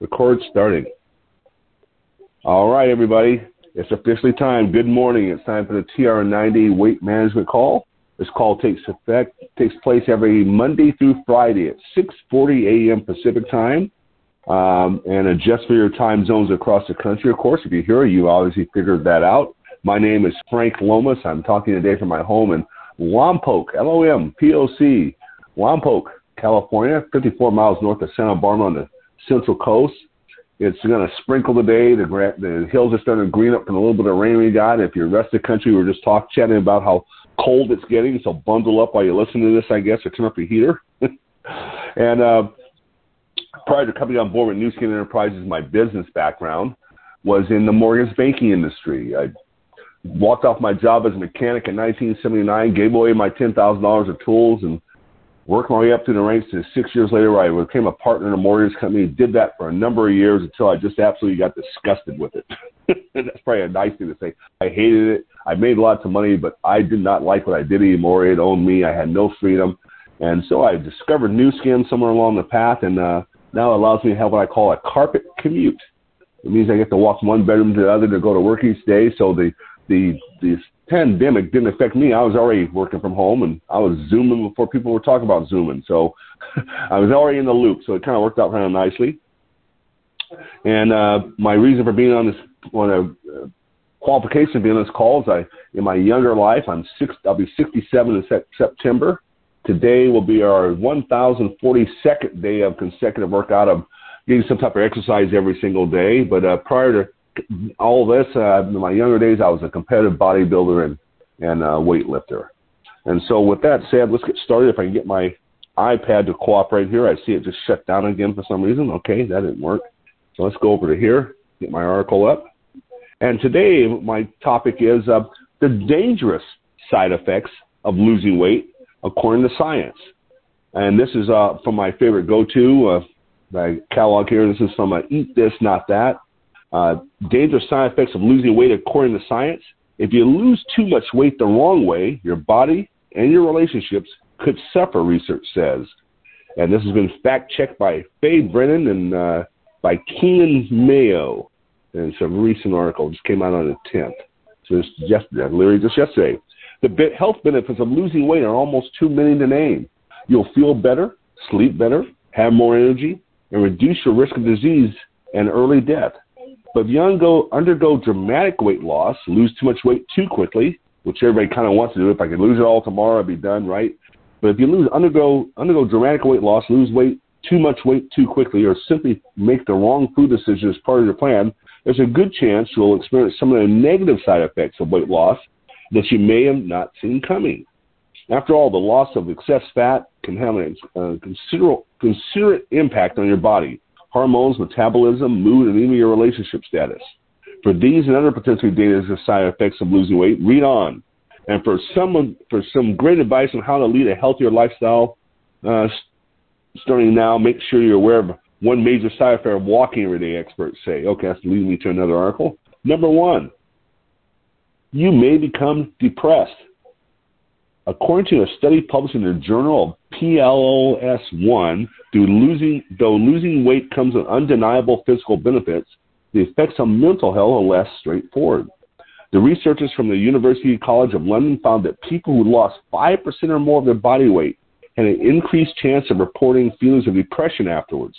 Record starting. All right, everybody. It's officially time. Good morning. It's time for the TR90 weight management call. This call takes effect takes place every Monday through Friday at 6:40 a.m. Pacific time, um, and adjust for your time zones across the country. Of course, if you're here, you obviously figured that out. My name is Frank Lomas. I'm talking today from my home in Lompoc, L-O-M-P-O-C, Lompoc, California, 54 miles north of Santa Barbara on the Central Coast. It's going to sprinkle today. The, the hills are starting to green up from a little bit of rain we got. If you're the rest of the country, we're just talk chatting about how cold it's getting. So bundle up while you listen to this, I guess, or turn up your heater. and uh, prior to coming on board with Nu Skin Enterprises, my business background was in the mortgage banking industry. I walked off my job as a mechanic in 1979, gave away my $10,000 of tools, and worked my way up through the ranks to six years later I became a partner in a mortgage company. Did that for a number of years until I just absolutely got disgusted with it. That's probably a nice thing to say. I hated it. I made lots of money, but I did not like what I did anymore. It owned me. I had no freedom. And so I discovered Nu Skin somewhere along the path, and uh, now it allows me to have what I call a carpet commute. It means I get to walk from one bedroom to the other to go to work each day. So the the the pandemic didn't affect me. I was already working from home and I was zooming before people were talking about zooming. So I was already in the loop. So it kind of worked out kind of nicely. And uh, my reason for being on this, on a uh, qualification being on this call is I, in my younger life, I'm six, I'll be 67 in se- September. Today will be our 1,042nd day of consecutive workout of getting some type of exercise every single day. But uh, prior to all this, uh, in my younger days, I was a competitive bodybuilder and, and uh, weightlifter. And so, with that said, let's get started. If I can get my iPad to cooperate here, I see it just shut down again for some reason. Okay, that didn't work. So let's go over to here, get my article up. And today, my topic is uh, the dangerous side effects of losing weight according to science. And this is uh, from my favorite go-to, uh, my catalog here. This is from uh, Eat This, Not That. Uh, dangerous side effects of losing weight according to science. If you lose too much weight the wrong way, your body and your relationships could suffer, research says. And this has been fact checked by Faye Brennan and uh, by Keenan Mayo. And it's a recent article, just came out on the 10th. So it's yesterday, literally just yesterday. The health benefits of losing weight are almost too many to name. You'll feel better, sleep better, have more energy, and reduce your risk of disease and early death. But if you undergo, dramatic weight loss, lose too much weight too quickly, which everybody kind of wants to do. If I could lose it all tomorrow, I'd be done, right? But if you lose, undergo, undergo dramatic weight loss, lose weight, too much weight too quickly, or simply make the wrong food decision as part of your plan, there's a good chance you'll experience some of the negative side effects of weight loss that you may have not seen coming. After all, the loss of excess fat can have a uh, considerable, considerate impact on your body hormones, metabolism, mood, and even your relationship status. For these and other potentially dangerous side effects of losing weight, read on. And for some for some great advice on how to lead a healthier lifestyle, uh, starting now, make sure you're aware of one major side effect of walking every day. Experts say. Okay, that's leading me to another article. Number one, you may become depressed. According to a study published in the Journal PLOS ONE, though losing, though losing weight comes with undeniable physical benefits, the effects on mental health are less straightforward. The researchers from the University College of London found that people who lost 5% or more of their body weight had an increased chance of reporting feelings of depression afterwards.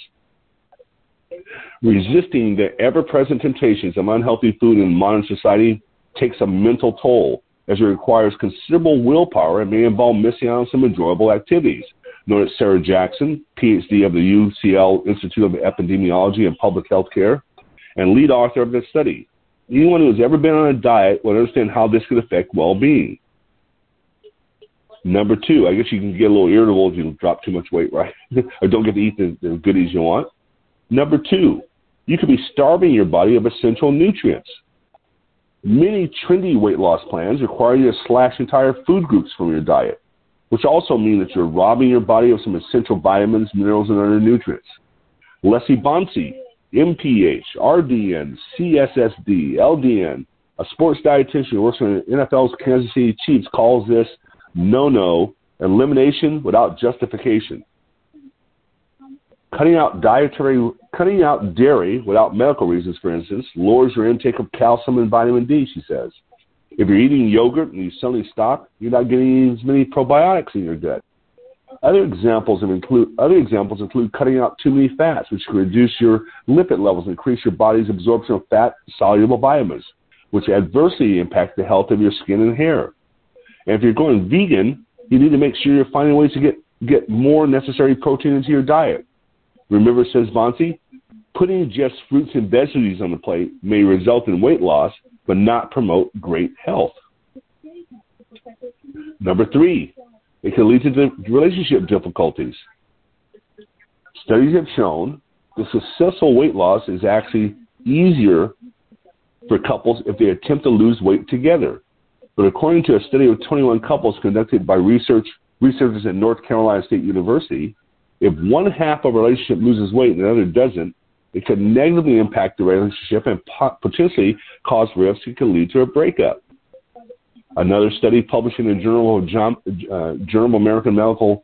Resisting the ever present temptations of unhealthy food in modern society takes a mental toll as it requires considerable willpower and may involve missing out on some enjoyable activities. Noted Sarah Jackson, PhD of the UCL Institute of Epidemiology and Public Health Care, and lead author of this study. Anyone who has ever been on a diet will understand how this could affect well being. Number two, I guess you can get a little irritable if you drop too much weight, right? or don't get to eat the, the goodies you want. Number two, you could be starving your body of essential nutrients. Many trendy weight loss plans require you to slash entire food groups from your diet, which also mean that you're robbing your body of some essential vitamins, minerals, and other nutrients. Leslie Bonci, MPH, RDN, CSSD, LDN, a sports dietitian who works for the NFL's Kansas City Chiefs, calls this no-no elimination without justification. Cutting out dietary Cutting out dairy without medical reasons, for instance, lowers your intake of calcium and vitamin D, she says. If you're eating yogurt and you suddenly stop, you're not getting as many probiotics in your gut. Other examples include other examples include cutting out too many fats, which can reduce your lipid levels and increase your body's absorption of fat soluble vitamins, which adversely impact the health of your skin and hair. And if you're going vegan, you need to make sure you're finding ways to get, get more necessary protein into your diet. Remember, says Bonci, putting just fruits and vegetables on the plate may result in weight loss, but not promote great health. Number three, it can lead to relationship difficulties. Studies have shown the successful weight loss is actually easier for couples if they attempt to lose weight together. But according to a study of 21 couples conducted by research, researchers at North Carolina State University, if one half of a relationship loses weight and the other doesn't, it could negatively impact the relationship and potentially cause rifts that could lead to a breakup. Another study published in the Journal of John, uh, Journal of American Medical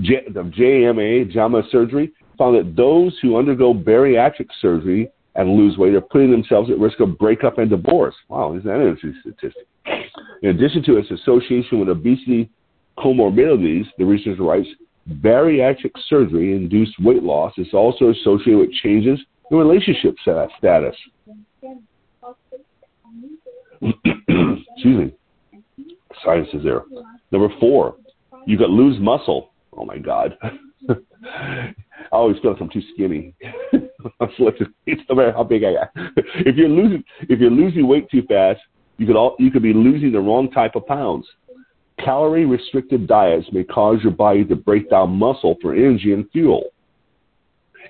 J, of JMA, JAMA Surgery, found that those who undergo bariatric surgery and lose weight are putting themselves at risk of breakup and divorce. Wow, isn't that an interesting statistic? In addition to its association with obesity comorbidities, the research writes, bariatric surgery induced weight loss is also associated with changes in relationship status. Excuse me. Science is there. Number four, you could lose muscle. Oh my God. I always feel like I'm too skinny. it's no matter how big I am. if you're losing if you're losing weight too fast, you could all you could be losing the wrong type of pounds. Calorie restricted diets may cause your body to break down muscle for energy and fuel.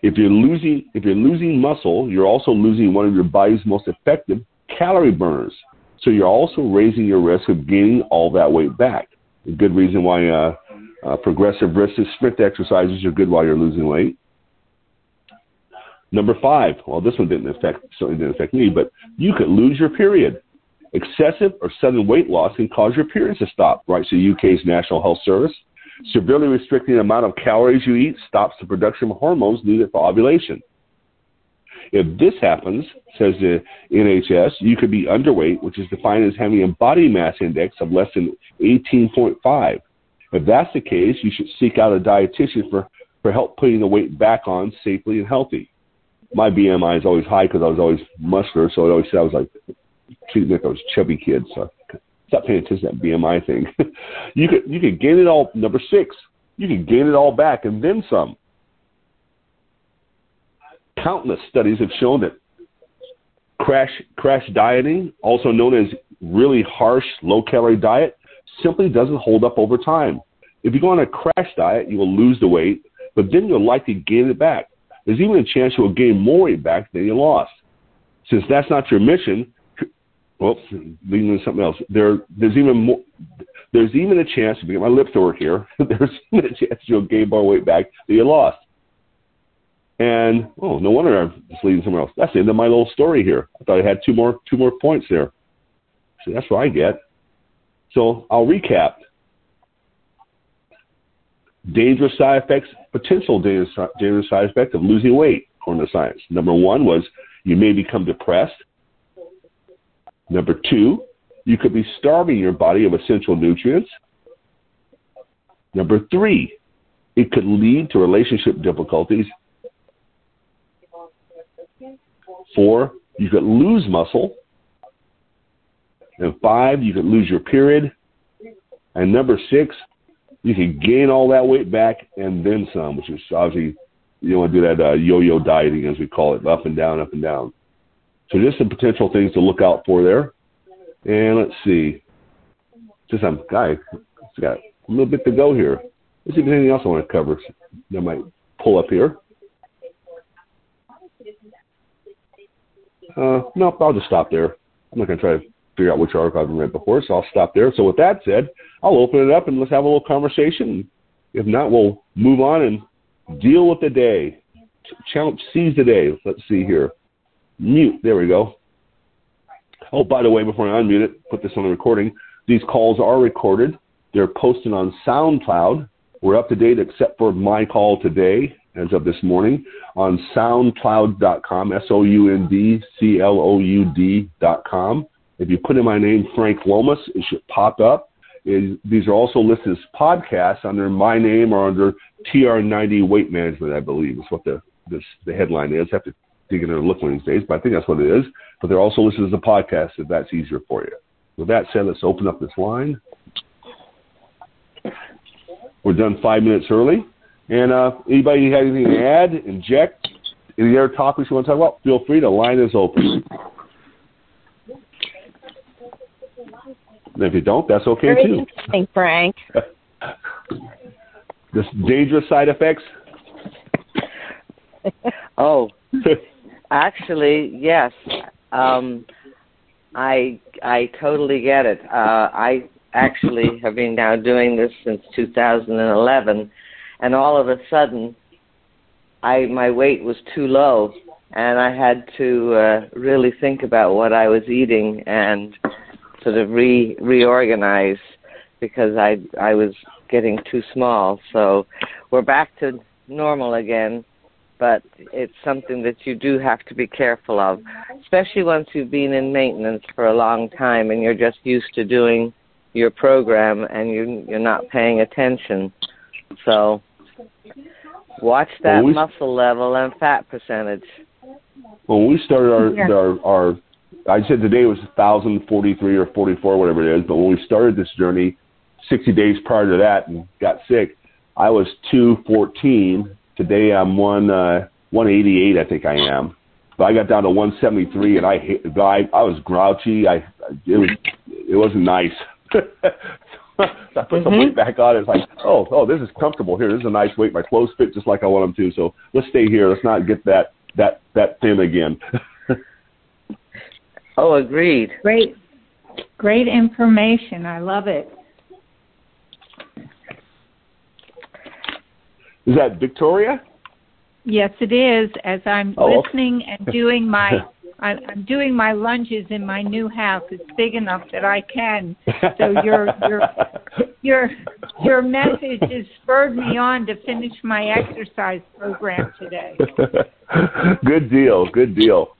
If you're losing if you're losing muscle, you're also losing one of your body's most effective calorie burners. So you're also raising your risk of gaining all that weight back. A good reason why uh, uh, progressive resistance sprint exercises are good while you're losing weight. Number five, well, this one didn't affect certainly didn't affect me, but you could lose your period. Excessive or sudden weight loss can cause your periods to stop, writes the UK's National Health Service. Severely restricting the amount of calories you eat stops the production of hormones needed for ovulation. If this happens, says the NHS, you could be underweight, which is defined as having a body mass index of less than 18.5. If that's the case, you should seek out a dietitian for, for help putting the weight back on safely and healthy. My BMI is always high because I was always muscular, so it always said I was like treated like I was chubby kid. So stop paying attention to that BMI thing. you could you could gain it all. Number six, you could gain it all back and then some. Countless studies have shown that crash crash dieting, also known as really harsh low calorie diet, simply doesn't hold up over time. If you go on a crash diet, you will lose the weight, but then you'll likely gain it back. There's even a chance you will gain more weight back than you lost. Since that's not your mission, well, leading to something else. There, there's even more. There's even a chance to get my lips to work here. there's even a chance you'll gain more weight back that you lost. And oh, no wonder I'm just leading somewhere else. That's the end of my little story here. I thought I had two more two more points there. So that's what I get. So I'll recap. Dangerous side effects, potential dangerous, dangerous side effect of losing weight, according to science. Number one was you may become depressed. Number two, you could be starving your body of essential nutrients. Number three, it could lead to relationship difficulties. Four, you could lose muscle. And five, you could lose your period. And number six, you can gain all that weight back and then some, which is obviously you don't want to do that uh, yo-yo dieting as we call it, up and down, up and down. So just some potential things to look out for there. And let's see. Just I'm guy, got a little bit to go here. Let's see if anything else I want to cover that might pull up here. Uh, no, I'll just stop there. I'm not going to try to figure out which article I've read before, so I'll stop there. So with that said, I'll open it up and let's have a little conversation. If not, we'll move on and deal with the day. Challenge seize the day. Let's see here. Mute. There we go. Oh, by the way, before I unmute it, put this on the recording. These calls are recorded. They're posted on SoundCloud. We're up to date except for my call today. as of this morning on soundcloud.com, S-O-U-N-D-C-L-O-U-D.com. If you put in my name, Frank Lomas, it should pop up. It, these are also listed as podcasts under my name or under TR90 Weight Management, I believe is what the this, the headline is. I have to dig in and look one these days, but I think that's what it is. But they're also listed as a podcast if that's easier for you. With that said, let's open up this line. We're done five minutes early. And uh, anybody have anything to add, inject, any other topics you want to talk about, feel free. The line is open. And if you don't, that's okay Very too. interesting, Frank. this dangerous side effects. oh, actually, yes. Um, I I totally get it. Uh, I actually have been now doing this since 2011, and all of a sudden, I my weight was too low, and I had to uh, really think about what I was eating and sort of re reorganize because I I was getting too small. So we're back to normal again, but it's something that you do have to be careful of, especially once you've been in maintenance for a long time and you're just used to doing your program and you you're not paying attention. So watch that Well, we- muscle level and fat percentage. When we started our, Yeah. our, our I said today was 1,043 or 44, whatever it is, but when we started this journey, 60 days prior to that and got sick, I was 214. Today I'm one, uh, 188, I think I am. But I got down to 173 and I, hate- I, I was grouchy. I, it was, it wasn't nice. I put some Mhm. weight back on. It's like, oh, oh, this is comfortable here. This is a nice weight. My clothes fit just like I want them to. So let's stay here. Let's not get that that that thin again. Oh, agreed. Great, great information. I love it. Is that Victoria? Yes, it is. As I'm Oh, okay. listening and doing my, I'm, I'm doing my lunges in my new house. It's big enough that I can. So your your your your message has spurred me on to finish my exercise program today. good deal. Good deal.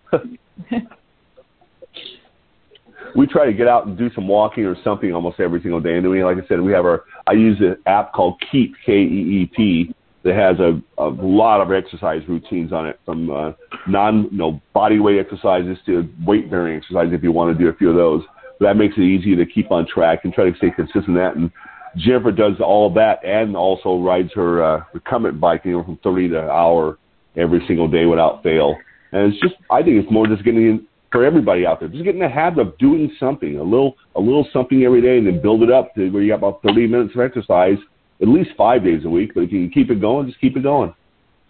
we try to get out and do some walking or something almost every single day. And we, like I said, we have our. I use an app called Keep K E E P that has a, a lot of exercise routines on it, from uh, non you know body weight exercises to weight bearing exercises if you want to do a few of those. But that makes it easy to keep on track and try to stay consistent in that. And Jennifer does all that and also rides her uh, recumbent bike, you know, from 30 to an hour every single day without fail. And it's just, I think it's more just getting in for everybody out there, just getting the habit of doing something, a little, a little something every day, and then build it up to where you got about 30 minutes of exercise, at least five days a week. But if you can keep it going, just keep it going.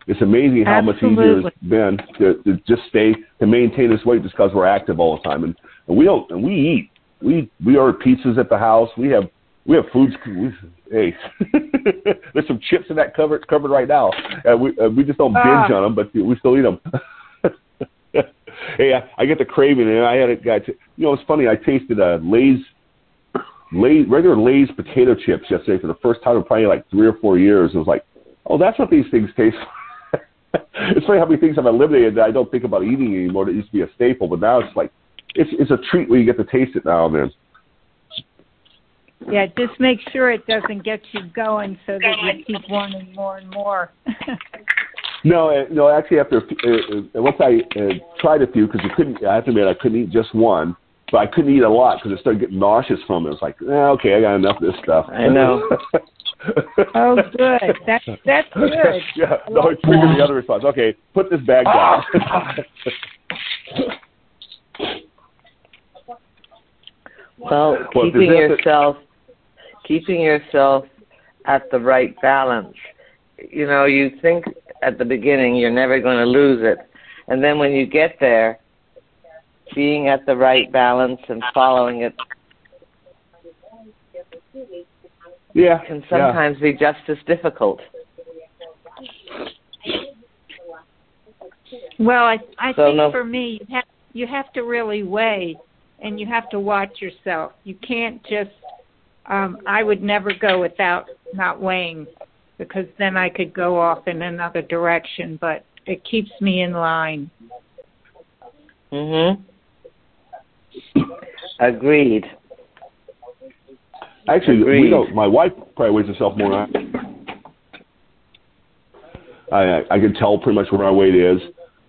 It's amazing how much easier it's been to, to just stay to maintain this weight just because we're active all the time, and, and we don't, and we eat. We we order pizzas at the house. We have we have foods. We, hey, there's some chips in that cupboard cupboard right now. Uh, we uh, we just don't binge Ah. on them, but we still eat them. hey, I, I get the craving, and I had a guy. T- you know, it's funny. I tasted uh, Lay's Lay's regular Lay's potato chips yesterday for the first time in probably like three or four years. It was like, oh, that's what these things taste. like. it's funny how many things I've eliminated that I don't think about eating anymore. That used to be a staple, but now it's like it's it's a treat when you get to taste it now and then. Yeah, just make sure it doesn't get you going so that you keep wanting more and more. No, uh, no. Actually, after uh, uh, once I uh, tried a few, because you couldn't. I have to admit, I couldn't eat just one, but I couldn't eat a lot because I started getting nauseous from it. was like, eh, okay, I got enough of this stuff. I know. oh, good. That's that's good. yeah, no, it triggered the other response. Okay, put this bag down. Well, Well, keeping yourself keeping yourself at the right balance. You know, you think at the beginning you're never going to lose it, and then when you get there, being at the right balance and following it yeah, can yeah. sometimes be just as difficult. Well, I I So think no- for me, you have you have to really weigh, and you have to watch yourself. You can't just. Um, I would never go without not weighing. because then I could go off in another direction, but it keeps me in line. Mhm. Agreed. Actually, Agreed. we don't. My wife probably weighs herself more. than I, I I can tell pretty much where my weight is.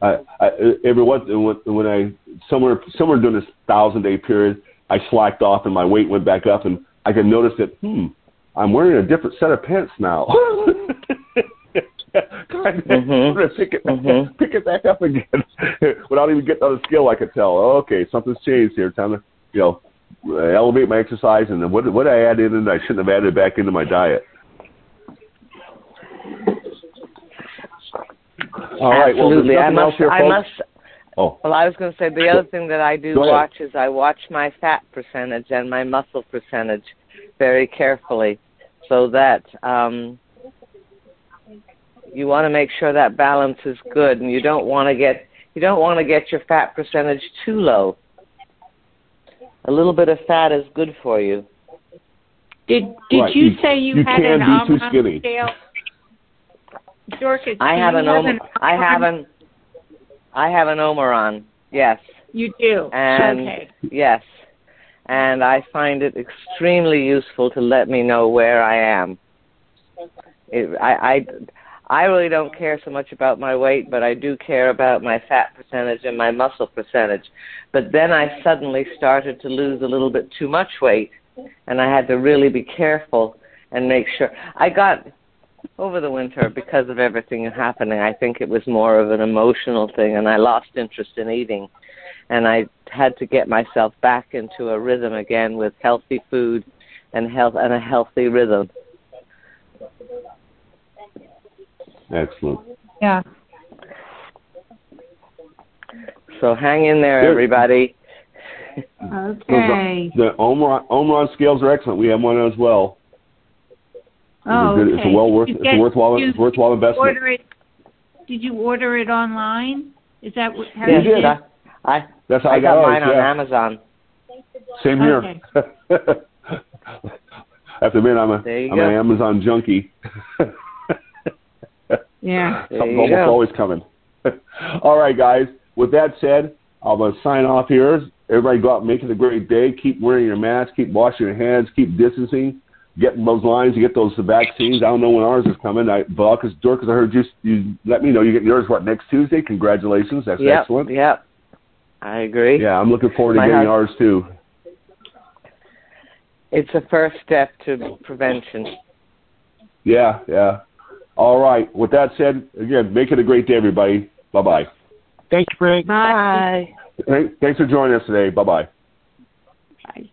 I, I every once when when I somewhere somewhere during this thousand day period, I slacked off and my weight went back up, and I could notice that hmm, I'm wearing a different set of pants now. kind of Mhm. to pick it Mhm. pick it back up again without even getting on the scale. I could tell. Oh, okay, something's changed here. Time to you know elevate my exercise, and then what what I add in, and I shouldn't have added back into my diet. All right. Well, Absolutely. I must. here, I must. Oh, Well, I was going to say the other thing that I do watch is I watch my fat percentage and my muscle percentage very carefully, so that um, you want to make sure that balance is good, and you don't want to get you don't want to get your fat percentage too low. A little bit of fat is good for you. Did did Right, you, you- say you, you had can an be too Omron skinny. scale? Dorcas, I have you an have Om- an I have Omron? an I have an Omeron. Yes. You do. And okay. yes, and I find it extremely useful to let me know where I am. It, I, I, I really don't care so much about my weight, but I do care about my fat percentage and my muscle percentage. But then I suddenly started to lose a little bit too much weight, and I had to really be careful and make sure. I got over the winter because of everything happening. I think it was more of an emotional thing, and I lost interest in eating and I had to get myself back into a rhythm again with healthy food and health and a healthy rhythm. Excellent. Yeah. So hang in there, everybody. Okay. The Omron, Omron scales are excellent. We have one as well. Oh, It's a good- okay. It's a well worth. Did you It's a worthwhile. It's you worthwhile investment. Order it. Did you order it online? Is that what? How We you did. I, I, That's how I I, got ours, mine on yeah. Amazon. Same here. Okay. I have to admit, I'm a There you am go. an Amazon junkie. Yeah. Ah, there Something's almost go. always coming. All right, guys. With that said, I'm gonna sign off here. Everybody go out and make it a great day. Keep wearing your mask. Keep washing your hands. Keep distancing. Get those lines. Get those vaccines. I don't know when ours is coming. I, Dorcas, Dorcas, I heard you. You let me know. You get yours what next Tuesday? Congratulations. That's Yep, excellent. yep. I agree. Yeah, I'm looking forward to My getting hus- ours too. It's a first step to prevention. Yeah, yeah. All right. With that said, again, make it a great day, everybody. Bye bye. Thank you, Frank. Bye. Bye. Thanks for joining us today. Bye bye. Bye.